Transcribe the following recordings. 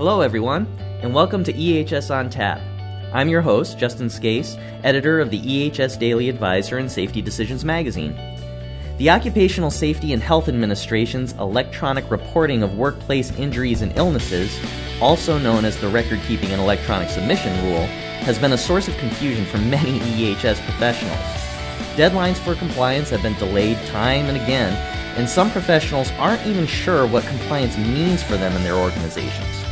Hello, everyone, and welcome to EHS on Tap. I'm your host, Justin Scace, editor of the EHS Daily Advisor and Safety Decisions magazine. The Occupational Safety and Health Administration's electronic reporting of workplace injuries and illnesses, also known as the Record Keeping and Electronic Submission Rule, has been a source of confusion for many EHS professionals. Deadlines for compliance have been delayed time and again, and some professionals aren't even sure what compliance means for them and their organizations.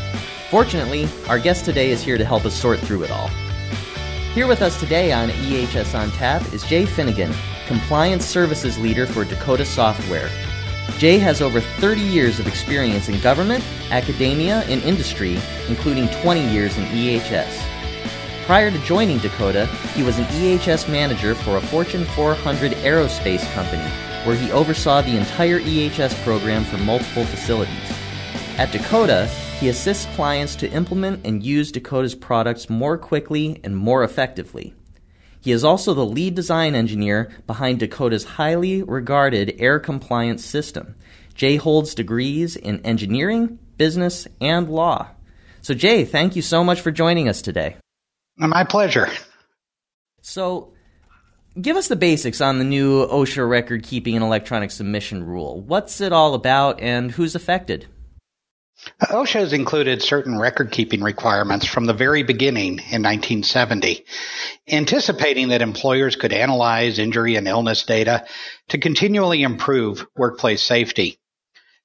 Fortunately, our guest today is here to help us sort through it all. Here with us today on EHS on Tap is Jay Finnegan, Compliance Services Leader for Dakota Software. Jay has over 30 years of experience in government, academia, and industry, including 20 years in EHS. Prior to joining Dakota, he was an EHS manager for a Fortune 400 aerospace company, where he oversaw the entire EHS program for multiple facilities. At Dakota, he assists clients to implement and use Dakota's products more quickly and more effectively. He is also the lead design engineer behind Dakota's highly regarded air compliance system. Jay holds degrees in engineering, business, and law. So, Jay, thank you so much for joining us today. My pleasure. So, give us the basics on the new OSHA record keeping and electronic submission rule. What's it all about and who's affected? OSHA has included certain record keeping requirements from the very beginning in 1970, anticipating that employers could analyze injury and illness data to continually improve workplace safety.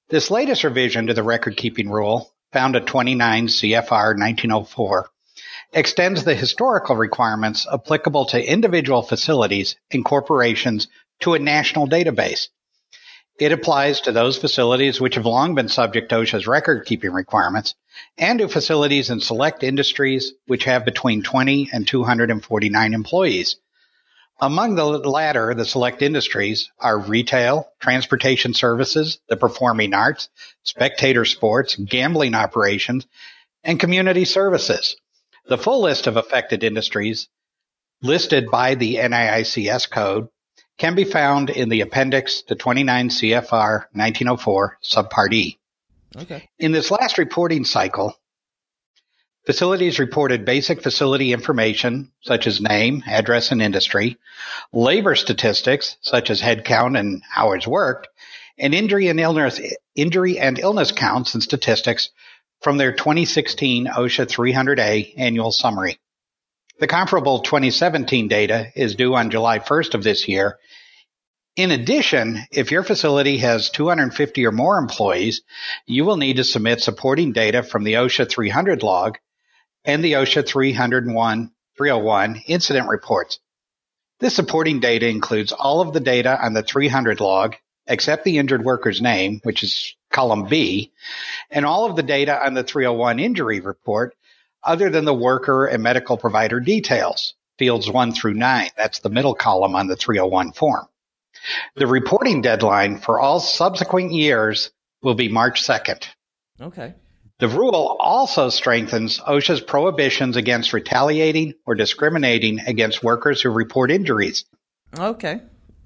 This latest revision to the record keeping rule, found at 29 CFR 1904, extends the historical requirements applicable to individual facilities and corporations to a national database. It applies to those facilities which have long been subject to OSHA's record keeping requirements and to facilities in select industries which have between 20 and 249 employees. Among the latter, the select industries are retail, transportation services, the performing arts, spectator sports, gambling operations, and community services. The full list of affected industries listed by the NAICS code can be found in the appendix to 29 CFR 1904 subpart E. Okay. In this last reporting cycle, facilities reported basic facility information such as name, address, and industry, labor statistics such as headcount and hours worked, and injury and illness injury and illness counts and statistics from their 2016 OSHA 300A annual summary. The comparable 2017 data is due on July 1st of this year. In addition, if your facility has 250 or more employees, you will need to submit supporting data from the OSHA 300 log and the OSHA 301 301 incident reports. This supporting data includes all of the data on the 300 log except the injured worker's name, which is column B, and all of the data on the 301 injury report other than the worker and medical provider details, fields 1 through 9. That's the middle column on the 301 form. The reporting deadline for all subsequent years will be March 2nd. Okay. The rule also strengthens OSHA's prohibitions against retaliating or discriminating against workers who report injuries. Okay.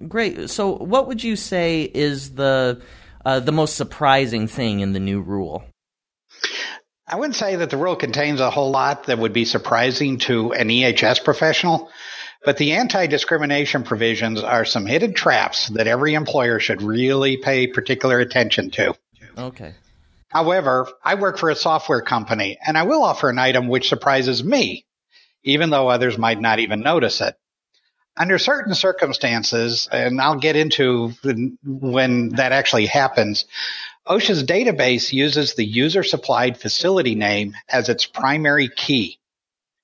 Great. So, what would you say is the uh, the most surprising thing in the new rule? I wouldn't say that the rule contains a whole lot that would be surprising to an EHS professional, but the anti-discrimination provisions are some hidden traps that every employer should really pay particular attention to. Okay. However, I work for a software company and I will offer an item which surprises me, even though others might not even notice it under certain circumstances, and I'll get into when that actually happens, OSHA's database uses the user supplied facility name as its primary key.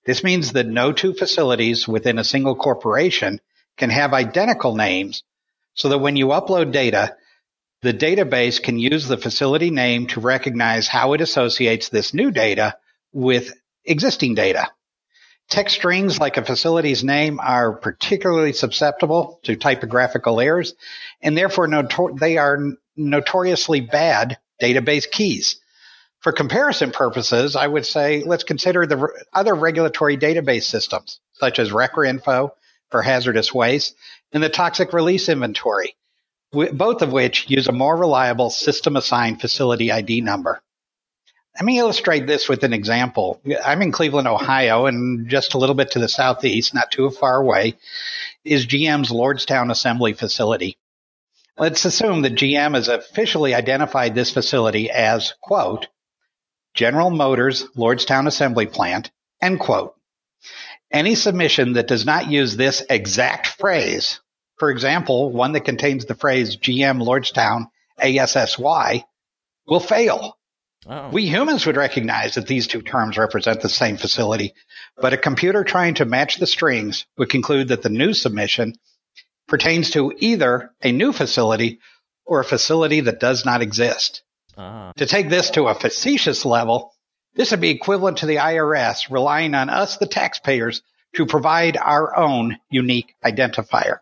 This means that no two facilities within a single corporation can have identical names so that when you upload data, the database can use the facility name to recognize how it associates this new data with existing data. Text strings like a facility's name are particularly susceptible to typographical errors and therefore notor- they are notoriously bad database keys. For comparison purposes, I would say let's consider the other regulatory database systems such as RCRAInfo for hazardous waste and the toxic release inventory, both of which use a more reliable system assigned facility ID number. Let me illustrate this with an example. I'm in Cleveland, Ohio, and just a little bit to the southeast, not too far away, is GM's Lordstown Assembly Facility. Let's assume that GM has officially identified this facility as, quote, General Motors Lordstown Assembly Plant, end quote. Any submission that does not use this exact phrase, for example, one that contains the phrase GM Lordstown ASSY, will fail. Oh. We humans would recognize that these two terms represent the same facility, but a computer trying to match the strings would conclude that the new submission pertains to either a new facility or a facility that does not exist. Uh-huh. To take this to a facetious level, this would be equivalent to the IRS relying on us, the taxpayers, to provide our own unique identifier.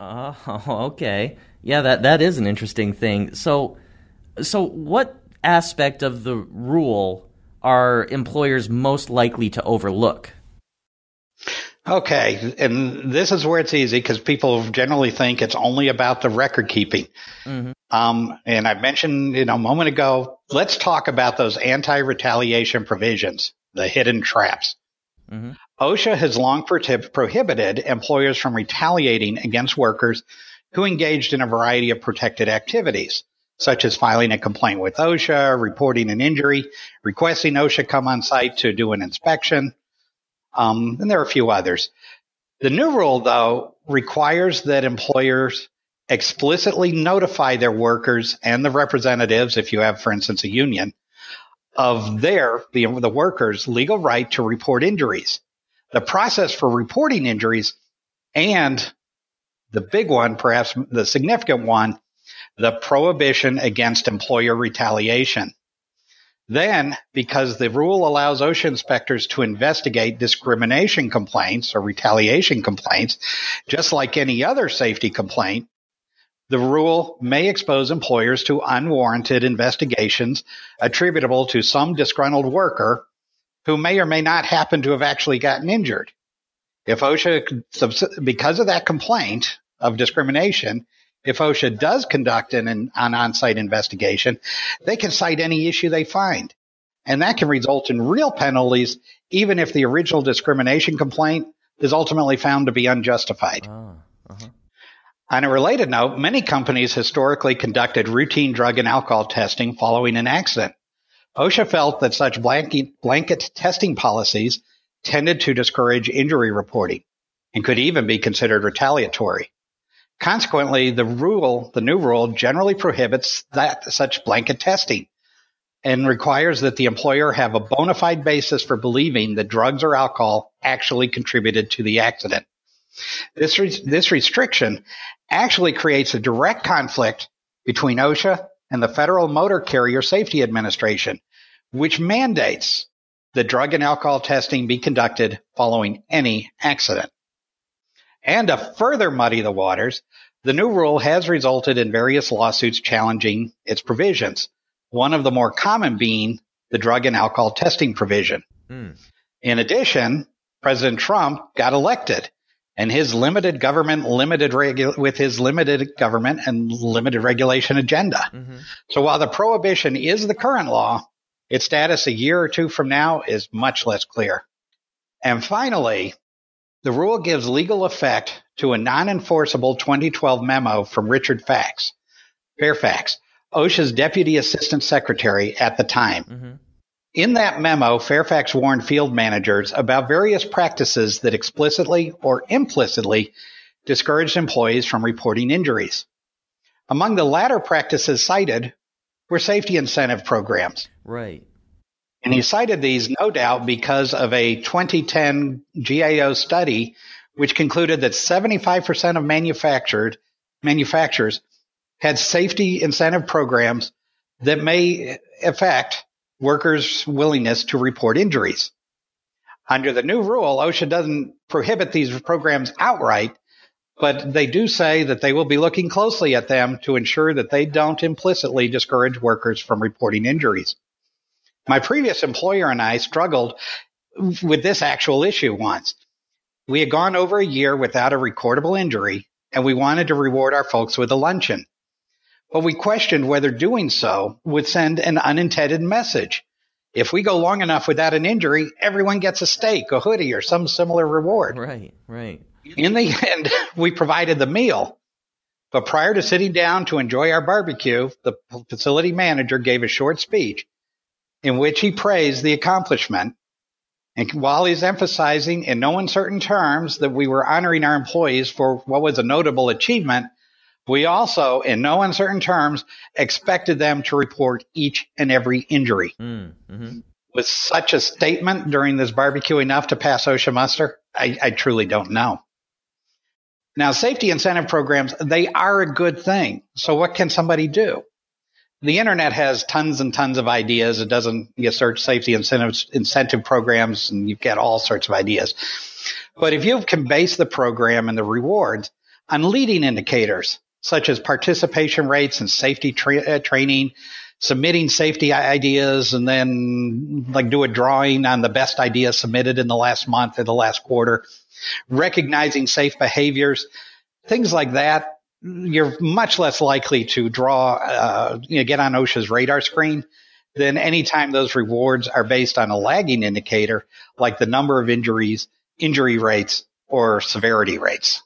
Oh, okay. Yeah, that that is an interesting thing. So, so what aspect of the rule are employers most likely to overlook? Okay, and this is where it's easy because people generally think it's only about the record keeping. Mm-hmm. Um, and I mentioned, you know, a moment ago, let's talk about those anti-retaliation provisions, the hidden traps. Mm-hmm. OSHA has long prohibited employers from retaliating against workers who engaged in a variety of protected activities such as filing a complaint with OSHA, reporting an injury, requesting OSHA come on site to do an inspection. Um, and there are a few others. The new rule, though, requires that employers explicitly notify their workers and the representatives, if you have, for instance, a union, of their, the, the workers' legal right to report injuries. The process for reporting injuries and the big one, perhaps the significant one, the prohibition against employer retaliation. Then, because the rule allows OSHA inspectors to investigate discrimination complaints or retaliation complaints, just like any other safety complaint, the rule may expose employers to unwarranted investigations attributable to some disgruntled worker who may or may not happen to have actually gotten injured. If OSHA, because of that complaint of discrimination, if OSHA does conduct an, an on-site investigation, they can cite any issue they find. And that can result in real penalties, even if the original discrimination complaint is ultimately found to be unjustified. Ah, uh-huh. On a related note, many companies historically conducted routine drug and alcohol testing following an accident. OSHA felt that such blanket, blanket testing policies tended to discourage injury reporting and could even be considered retaliatory. Consequently, the rule, the new rule generally prohibits that such blanket testing and requires that the employer have a bona fide basis for believing that drugs or alcohol actually contributed to the accident. This, re- this restriction actually creates a direct conflict between OSHA and the Federal Motor Carrier Safety Administration, which mandates that drug and alcohol testing be conducted following any accident. And to further muddy the waters, the new rule has resulted in various lawsuits challenging its provisions. One of the more common being the drug and alcohol testing provision. Mm. In addition, President Trump got elected and his limited government, limited regu- with his limited government and limited regulation agenda. Mm-hmm. So while the prohibition is the current law, its status a year or two from now is much less clear. And finally, the rule gives legal effect to a non-enforceable 2012 memo from Richard Fax, Fairfax, OSHA's Deputy Assistant Secretary at the time. Mm-hmm. In that memo, Fairfax warned field managers about various practices that explicitly or implicitly discouraged employees from reporting injuries. Among the latter practices cited were safety incentive programs. Right. And he cited these, no doubt, because of a 2010 GAO study, which concluded that 75% of manufactured manufacturers had safety incentive programs that may affect workers' willingness to report injuries. Under the new rule, OSHA doesn't prohibit these programs outright, but they do say that they will be looking closely at them to ensure that they don't implicitly discourage workers from reporting injuries. My previous employer and I struggled with this actual issue once. We had gone over a year without a recordable injury and we wanted to reward our folks with a luncheon. But we questioned whether doing so would send an unintended message. If we go long enough without an injury, everyone gets a steak, a hoodie, or some similar reward. Right, right. In the end, we provided the meal. But prior to sitting down to enjoy our barbecue, the facility manager gave a short speech in which he praised the accomplishment. And while he's emphasizing in no uncertain terms that we were honoring our employees for what was a notable achievement, we also, in no uncertain terms, expected them to report each and every injury. Mm, mm-hmm. Was such a statement during this barbecue enough to pass OSHA muster? I, I truly don't know. Now, safety incentive programs, they are a good thing. So what can somebody do? The internet has tons and tons of ideas. It doesn't, you search safety incentives, incentive programs and you get all sorts of ideas. But if you can base the program and the rewards on leading indicators, such as participation rates and safety tra- uh, training, submitting safety ideas, and then like do a drawing on the best ideas submitted in the last month or the last quarter, recognizing safe behaviors, things like that. You're much less likely to draw, uh, you know, get on OSHA's radar screen than anytime those rewards are based on a lagging indicator like the number of injuries, injury rates, or severity rates.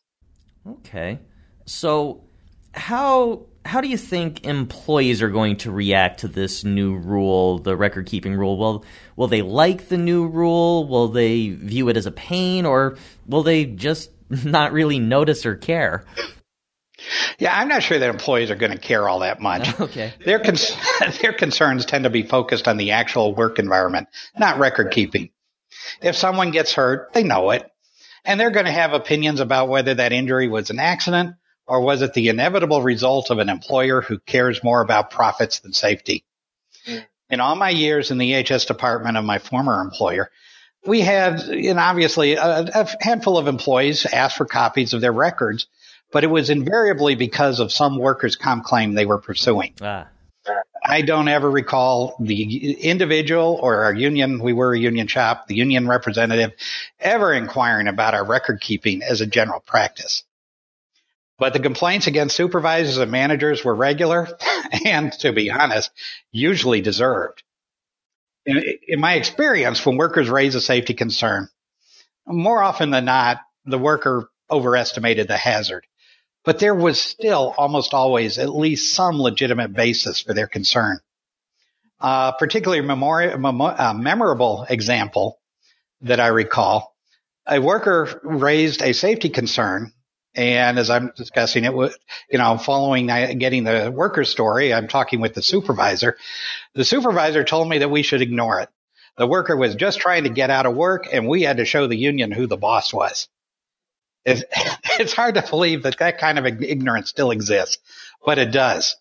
Okay. So how how do you think employees are going to react to this new rule, the record keeping rule? Will will they like the new rule? Will they view it as a pain, or will they just not really notice or care? Yeah, I'm not sure that employees are going to care all that much. Okay. Their con- their concerns tend to be focused on the actual work environment, not record keeping. If someone gets hurt, they know it, and they're going to have opinions about whether that injury was an accident or was it the inevitable result of an employer who cares more about profits than safety? Mm. In all my years in the EHS department of my former employer, we had, and obviously, a, a handful of employees asked for copies of their records, but it was invariably because of some workers' comp claim they were pursuing. Ah. I don't ever recall the individual or our union, we were a union shop, the union representative, ever inquiring about our record keeping as a general practice. But the complaints against supervisors and managers were regular and, to be honest, usually deserved. In, in, my experience, when workers raise a safety concern, more often than not, the worker overestimated the hazard. But there was still almost always at least some legitimate basis for their concern. A uh, particularly memori- mem- uh, memorable example that I recall, a worker raised a safety concern and as I'm discussing it, you know, following getting the worker story, I'm talking with the supervisor. The supervisor told me that we should ignore it. The worker was just trying to get out of work and we had to show the union who the boss was. It's, it's hard to believe that that kind of ignorance still exists, but it does.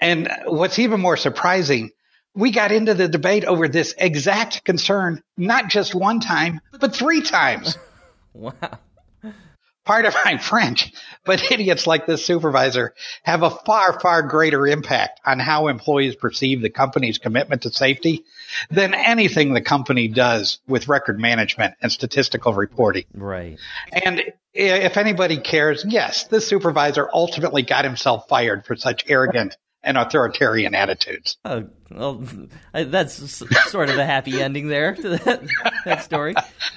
And what's even more surprising, we got into the debate over this exact concern, not just one time, but three times. wow part of my French, but idiots like this supervisor have a far, far greater impact on how employees perceive the company's commitment to safety than anything the company does with record management and statistical reporting. Right. And if anybody cares, yes, this supervisor ultimately got himself fired for such arrogant and authoritarian attitudes. Oh, well, that's sort of a happy ending there to that, that story.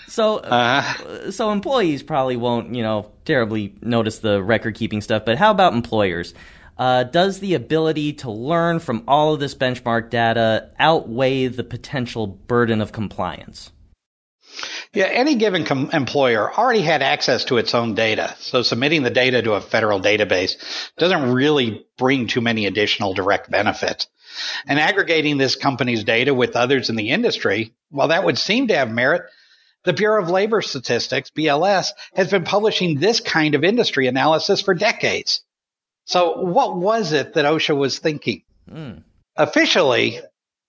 So, uh, so employees probably won't, you know, terribly notice the record keeping stuff. But how about employers? Uh, does the ability to learn from all of this benchmark data outweigh the potential burden of compliance? Yeah, any given com- employer already had access to its own data. So submitting the data to a federal database doesn't really bring too many additional direct benefits. And aggregating this company's data with others in the industry, while that would seem to have merit, the Bureau of Labor Statistics, BLS, has been publishing this kind of industry analysis for decades. So what was it that OSHA was thinking? Mm. Officially,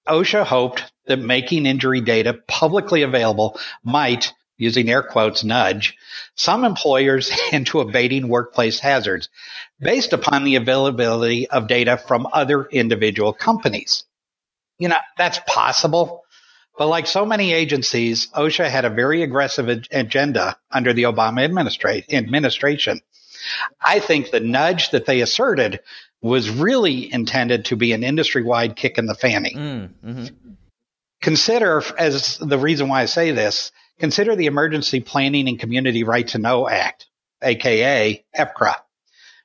OSHA hoped that making injury data publicly available might, using air quotes, nudge some employers into abating workplace hazards based upon the availability of data from other individual companies. You know, that's possible. But like so many agencies, OSHA had a very aggressive agenda under the Obama administration. I think the nudge that they asserted was really intended to be an industry wide kick in the fanny. Mm, mm-hmm. Consider, as the reason why I say this, consider the Emergency Planning and Community Right to Know Act, aka EPCRA,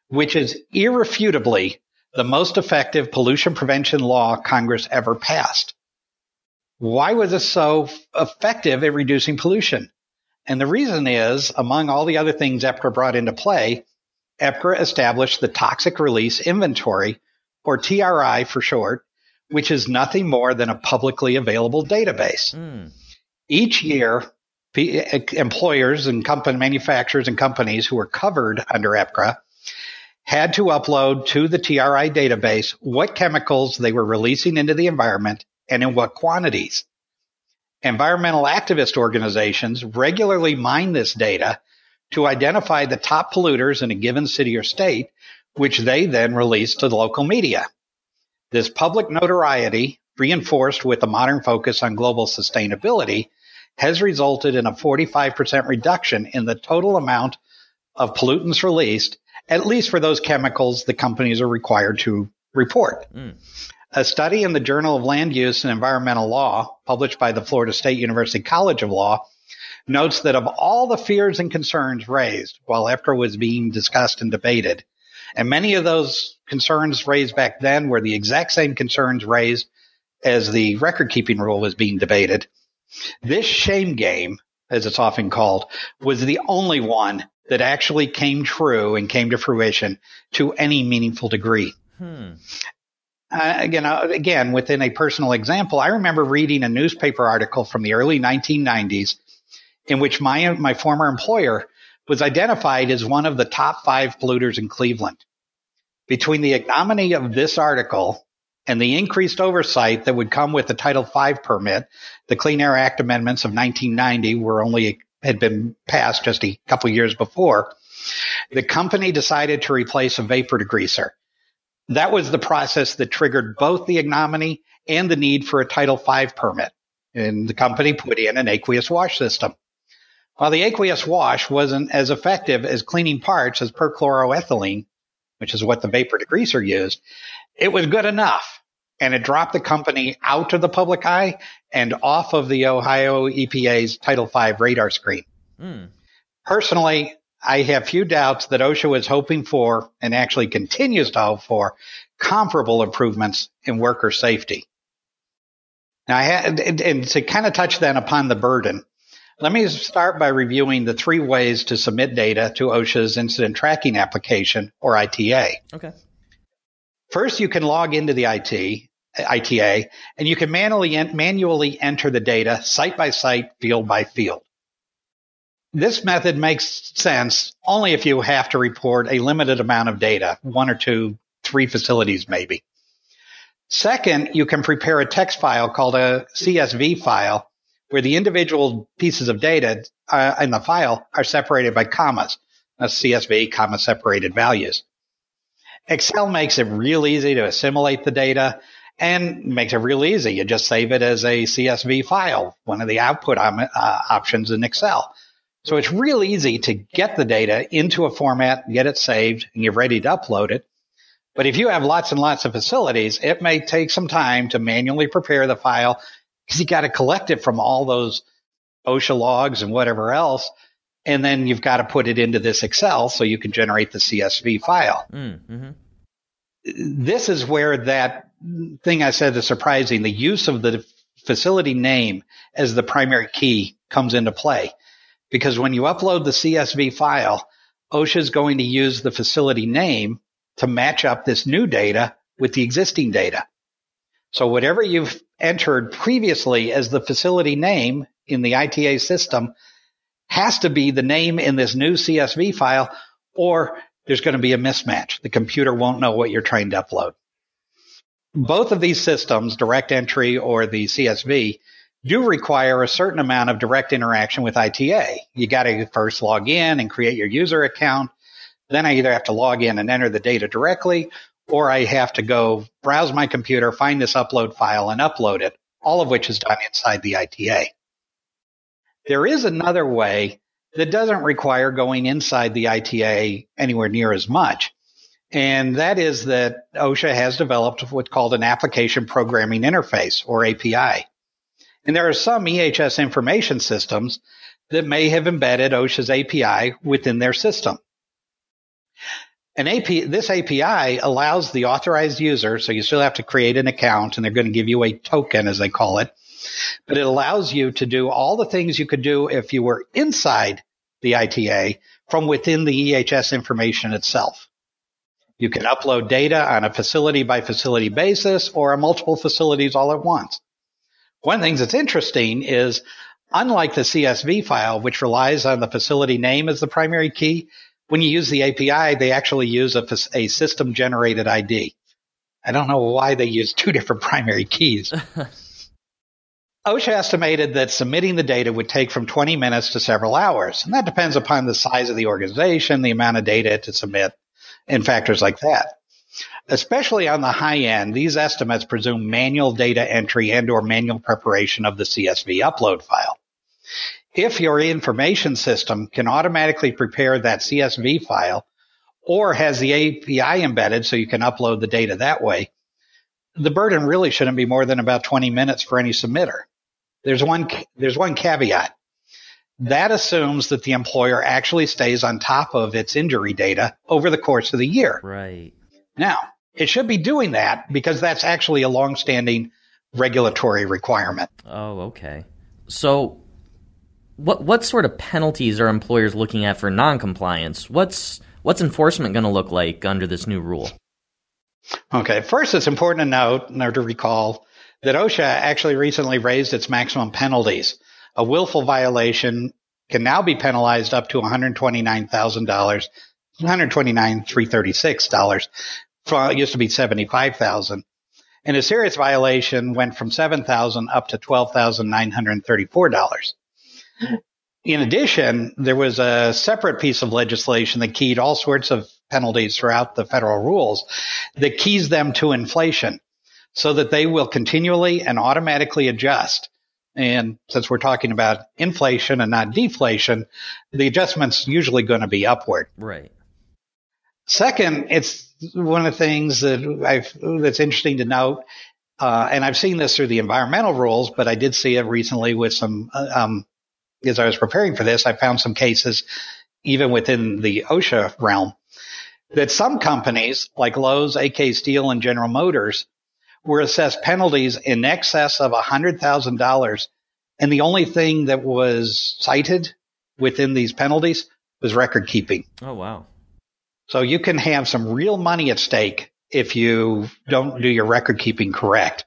which is irrefutably the most effective pollution prevention law Congress ever passed. Why was it so effective at reducing pollution? And the reason is, among all the other things EPCRA brought into play, EPCRA established the Toxic Release Inventory, or TRI for short, which is nothing more than a publicly available database. Mm. Each year, Eh, employers and company manufacturers and companies who were covered under EPCRA had to upload to the TRI database what chemicals they were releasing into the environment and in what quantities. Environmental activist organizations regularly mine this data to identify the top polluters in a given city or state, which they then release to the local media. This public notoriety, reinforced with a modern focus on global sustainability, has resulted in a 45% reduction in the total amount of pollutants released, at least for those chemicals the companies are required to report. Mm. A study in the Journal of Land Use and Environmental Law, published by the Florida State University College of Law, notes that of all the fears and concerns raised while EPCRA was being discussed and debated, and many of those concerns raised back then were the exact same concerns raised as the record keeping rule was being debated. This shame game, as it's often called, was the only one that actually came true and came to fruition to any meaningful degree. Hmm. Uh, again, uh, again, within a personal example, I remember reading a newspaper article from the early 1990s in which my my former employer was identified as one of the top five polluters in Cleveland. Between the ignominy of this article and the increased oversight that would come with the Title V permit, the Clean Air Act amendments of 1990 were only had been passed just a couple years before. The company decided to replace a vapor degreaser. That was the process that triggered both the ignominy and the need for a Title V permit. And the company put in an aqueous wash system. While the aqueous wash wasn't as effective as cleaning parts as perchloroethylene, which is what the vapor degreaser used, it was good enough. And it dropped the company out of the public eye and off of the Ohio EPA's Title V radar screen. Mm. Personally, I have few doubts that OSHA was hoping for and actually continues to hope for comparable improvements in worker safety. Now, I had, and to kind of touch then upon the burden, let me start by reviewing the three ways to submit data to OSHA's incident tracking application or ITA. Okay. First, you can log into the IT, ITA and you can manually, manually enter the data site by site, field by field. This method makes sense only if you have to report a limited amount of data, one or two, three facilities maybe. Second, you can prepare a text file called a CSV file where the individual pieces of data uh, in the file are separated by commas. That's CSV, comma separated values. Excel makes it real easy to assimilate the data and makes it real easy. You just save it as a CSV file, one of the output uh, options in Excel. So it's real easy to get the data into a format, get it saved, and you're ready to upload it. But if you have lots and lots of facilities, it may take some time to manually prepare the file because you got to collect it from all those OSHA logs and whatever else. And then you've got to put it into this Excel so you can generate the CSV file. Mm, mm-hmm. This is where that thing I said is surprising, the use of the facility name as the primary key comes into play. Because when you upload the CSV file, OSHA is going to use the facility name to match up this new data with the existing data. So whatever you've entered previously as the facility name in the ITA system has to be the name in this new CSV file or there's going to be a mismatch. The computer won't know what you're trying to upload. Both of these systems, direct entry or the CSV, do require a certain amount of direct interaction with ITA. You got to first log in and create your user account. Then I either have to log in and enter the data directly or I have to go browse my computer, find this upload file and upload it, all of which is done inside the ITA. There is another way that doesn't require going inside the ITA anywhere near as much. And that is that OSHA has developed what's called an application programming interface or API. And there are some EHS information systems that may have embedded OSHA's API within their system. An API, this API allows the authorized user, so you still have to create an account and they're going to give you a token as they call it, but it allows you to do all the things you could do if you were inside the ITA from within the EHS information itself. You can upload data on a facility by facility basis or on multiple facilities all at once. One of the things that's interesting is unlike the CSV file, which relies on the facility name as the primary key, when you use the API, they actually use a, a system generated ID. I don't know why they use two different primary keys. OSHA estimated that submitting the data would take from 20 minutes to several hours. And that depends upon the size of the organization, the amount of data to submit, and factors like that. Especially on the high end, these estimates presume manual data entry and or manual preparation of the CSV upload file. If your information system can automatically prepare that CSV file or has the API embedded so you can upload the data that way, the burden really shouldn't be more than about 20 minutes for any submitter. There's one, there's one caveat. That assumes that the employer actually stays on top of its injury data over the course of the year. Right. Now, it should be doing that because that's actually a long-standing regulatory requirement. Oh, okay. So what what sort of penalties are employers looking at for noncompliance? What's what's enforcement going to look like under this new rule? Okay, first it's important to note or to recall that OSHA actually recently raised its maximum penalties. A willful violation can now be penalized up to $129,000, $129,336. It used to be 75,000. And a serious violation went from 7,000 up to $12,934. In addition, there was a separate piece of legislation that keyed all sorts of penalties throughout the federal rules that keys them to inflation so that they will continually and automatically adjust. And since we're talking about inflation and not deflation, the adjustment's usually going to be upward. Right. Second, it's one of the things that I've, that's interesting to note. Uh, and I've seen this through the environmental rules, but I did see it recently with some uh, um, as I was preparing for this, I found some cases, even within the OSHA realm, that some companies like Lowe's, AK Steel, and General Motors were assessed penalties in excess of $100,000. And the only thing that was cited within these penalties was record keeping. Oh, wow. So you can have some real money at stake if you don't do your record keeping correct.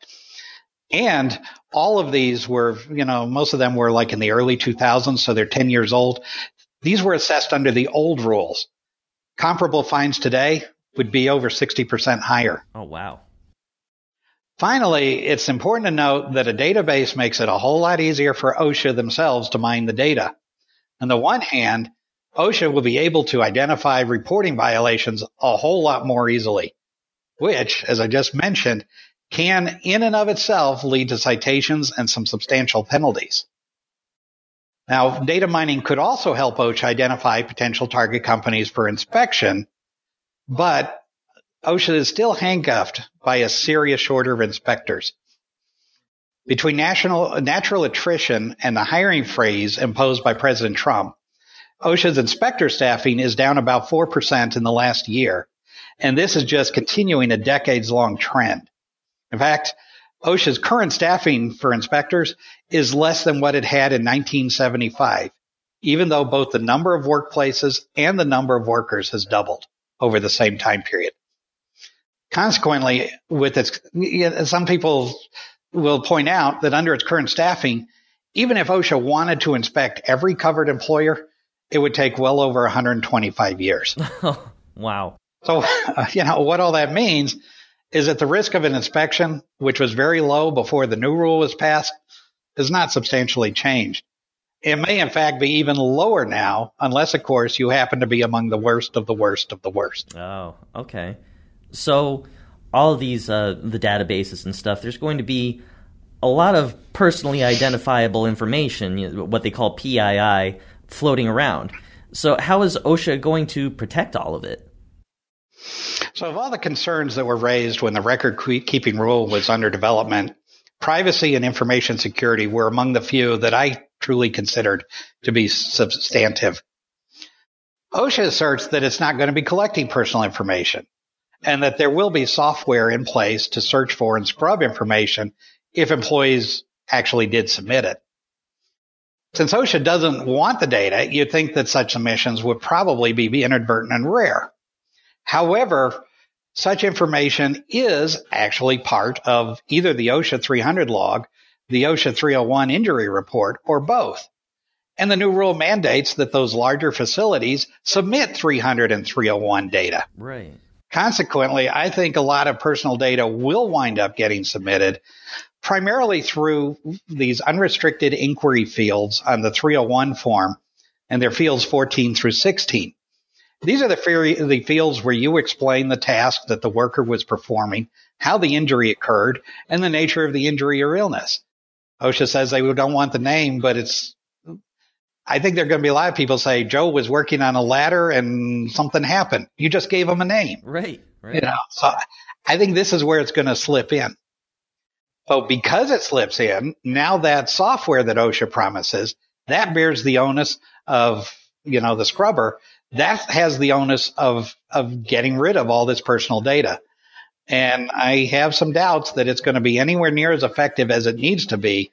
And all of these were, you know, most of them were like in the early 2000s, so they're 10 years old. These were assessed under the old rules. Comparable fines today would be over 60% higher. Oh, wow. Finally, it's important to note that a database makes it a whole lot easier for OSHA themselves to mine the data. On the one hand, OSHA will be able to identify reporting violations a whole lot more easily, which, as I just mentioned, can in and of itself lead to citations and some substantial penalties. Now, data mining could also help OSHA identify potential target companies for inspection, but OSHA is still handcuffed by a serious shortage of inspectors. Between national, natural attrition and the hiring freeze imposed by President Trump, OSHA's inspector staffing is down about 4% in the last year, and this is just continuing a decades long trend. In fact, OSHA's current staffing for inspectors is less than what it had in 1975, even though both the number of workplaces and the number of workers has doubled over the same time period. Consequently, with its, some people will point out that under its current staffing, even if OSHA wanted to inspect every covered employer, it would take well over 125 years. wow. So, you know, what all that means is that the risk of an inspection, which was very low before the new rule was passed, has not substantially changed. It may in fact be even lower now, unless of course you happen to be among the worst of the worst of the worst. Oh, okay. So all of these uh, the databases and stuff, there's going to be a lot of personally identifiable information, you know, what they call PII, floating around. So how is OSHA going to protect all of it? So, of all the concerns that were raised when the record keeping rule was under development, privacy and information security were among the few that I truly considered to be substantive. OSHA asserts that it's not going to be collecting personal information and that there will be software in place to search for and scrub information if employees actually did submit it. Since OSHA doesn't want the data, you'd think that such submissions would probably be inadvertent and rare. However, such information is actually part of either the OSHA 300 log, the OSHA 301 injury report, or both. And the new rule mandates that those larger facilities submit 300 and 301 data. Right. Consequently, I think a lot of personal data will wind up getting submitted primarily through these unrestricted inquiry fields on the 301 form and their fields 14 through 16. These are the, the fields where you explain the task that the worker was performing, how the injury occurred, and the nature of the injury or illness. OSHA says they don't want the name, but it's, I think there are going to be a lot of people say Joe was working on a ladder and something happened. You just gave him a name. Right. Right. You know, so I think this is where it's going to slip in. So because it slips in, now that software that OSHA promises, that bears the onus of, you know, the scrubber that has the onus of, of getting rid of all this personal data. And I have some doubts that it's going to be anywhere near as effective as it needs to be,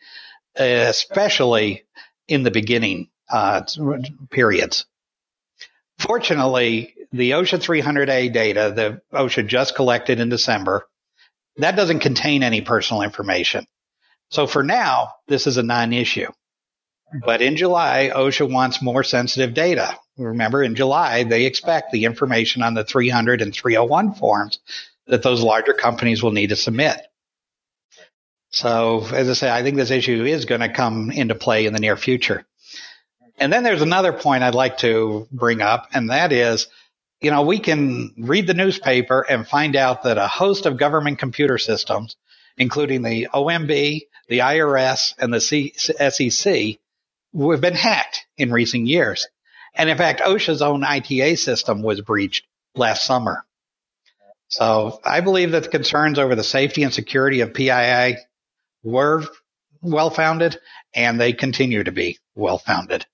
especially in the beginning uh, periods. Fortunately, the OSHA 300A data that OSHA just collected in December, that doesn't contain any personal information. So for now, this is a non-issue. But in July, OSHA wants more sensitive data. Remember, in July, they expect the information on the 300 and 301 forms that those larger companies will need to submit. So, as I say, I think this issue is going to come into play in the near future. And then there's another point I'd like to bring up, and that is, you know, we can read the newspaper and find out that a host of government computer systems, including the OMB, the IRS, and the SEC, have been hacked in recent years. And in fact, OSHA's own ITA system was breached last summer. So I believe that the concerns over the safety and security of PII were well founded and they continue to be well founded.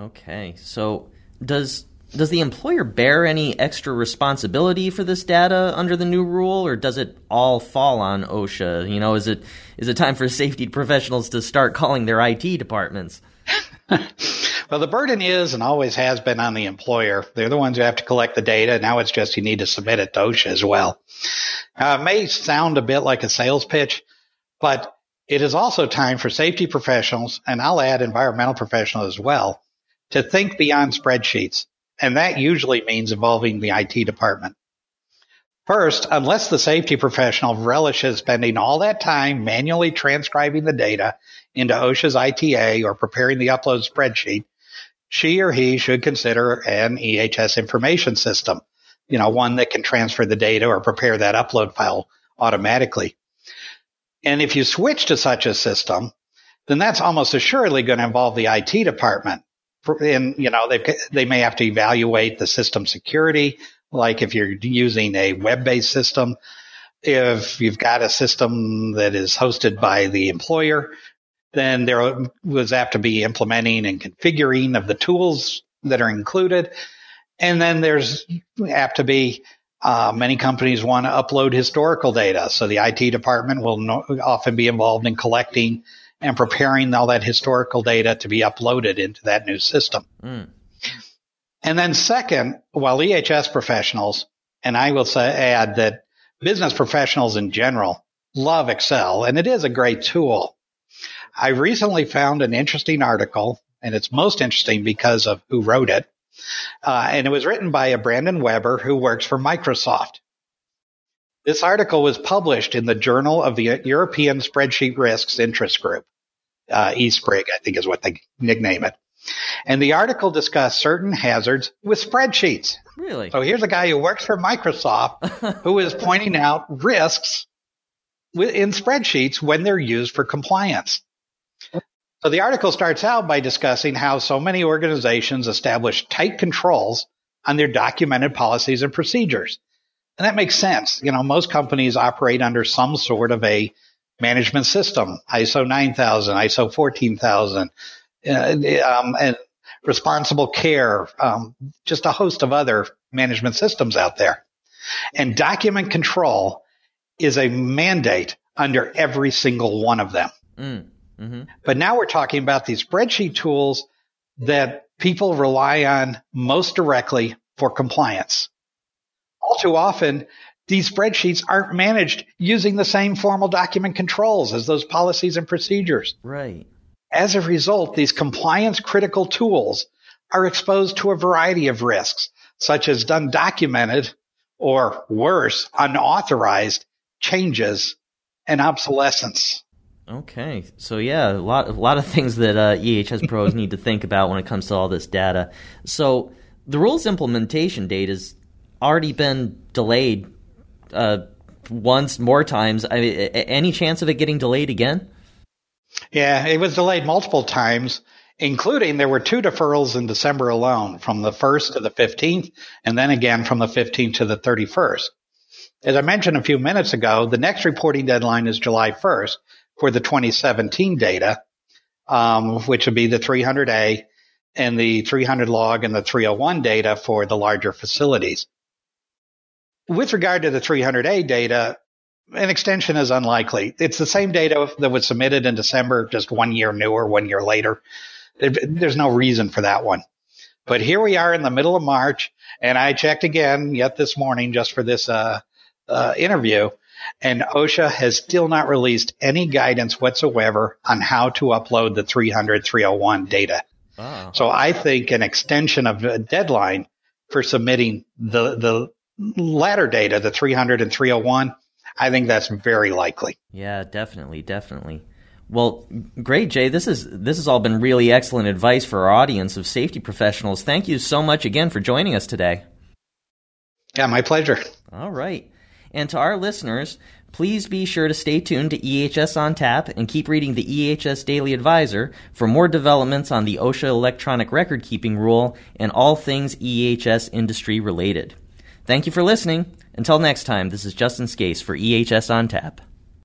Okay. So does does the employer bear any extra responsibility for this data under the new rule or does it all fall on OSHA? You know, is it is it time for safety professionals to start calling their IT departments? well, the burden is and always has been on the employer. They're the ones who have to collect the data. Now it's just you need to submit it to OSHA as well. Uh, it may sound a bit like a sales pitch, but it is also time for safety professionals, and I'll add environmental professionals as well, to think beyond spreadsheets. And that usually means involving the IT department. First, unless the safety professional relishes spending all that time manually transcribing the data into OSHA's ITA or preparing the upload spreadsheet, she or he should consider an EHS information system, you know, one that can transfer the data or prepare that upload file automatically. And if you switch to such a system, then that's almost assuredly going to involve the IT department. And, you know, they, they may have to evaluate the system security, like if you're using a web-based system, if you've got a system that is hosted by the employer, then there was apt to be implementing and configuring of the tools that are included. And then there's apt to be uh, many companies want to upload historical data. So the IT department will no, often be involved in collecting and preparing all that historical data to be uploaded into that new system. Mm. And then second, while EHS professionals, and I will say, add that business professionals in general love Excel and it is a great tool. I recently found an interesting article and it's most interesting because of who wrote it. Uh, and it was written by a Brandon Weber who works for Microsoft. This article was published in the Journal of the European Spreadsheet Risks Interest Group. Uh, EuSpRIG, I think is what they nickname it. And the article discussed certain hazards with spreadsheets. Really? So here's a guy who works for Microsoft who is pointing out risks in spreadsheets when they're used for compliance. So the article starts out by discussing how so many organizations establish tight controls on their documented policies and procedures. And that makes sense. You know, most companies operate under some sort of a management system, ISO 9000, ISO 14000, uh, um, and responsible care, um, just a host of other management systems out there. And document control is a mandate under every single one of them. Mm, mm-hmm. But now we're talking about these spreadsheet tools that people rely on most directly for compliance. All too often, these spreadsheets aren't managed using the same formal document controls as those policies and procedures. Right. As a result, these compliance critical tools are exposed to a variety of risks, such as undocumented or worse, unauthorized changes and obsolescence. Okay, so yeah, a lot, a lot of things that uh, EHS pros need to think about when it comes to all this data. So the rules implementation date has already been delayed uh, once more times. I mean, any chance of it getting delayed again? Yeah, it was delayed multiple times, including there were two deferrals in December alone, from the 1st to the 15th, and then again from the 15th to the 31st. As I mentioned a few minutes ago, the next reporting deadline is July 1st for the 2017 data, um, which would be the 300A and the 300 log and the 301 data for the larger facilities. With regard to the 300A data, an extension is unlikely. It's the same data that was submitted in December, just one year newer, one year later. There's no reason for that one. But here we are in the middle of March, and I checked again yet this morning just for this uh, uh, interview, and OSHA has still not released any guidance whatsoever on how to upload the 300 301 data. Oh. So I think an extension of the deadline for submitting the the latter data, the 300 and 301, I think that's very likely. Yeah, definitely, definitely. Well, great, Jay. This is this has all been really excellent advice for our audience of safety professionals. Thank you so much again for joining us today. Yeah, my pleasure. All right. And to our listeners, please be sure to stay tuned to EHS on Tap and keep reading the EHS Daily Advisor for more developments on the OSHA electronic record keeping rule and all things EHS industry related. Thank you for listening. Until next time, this is Justin Scace for EHS on Tap.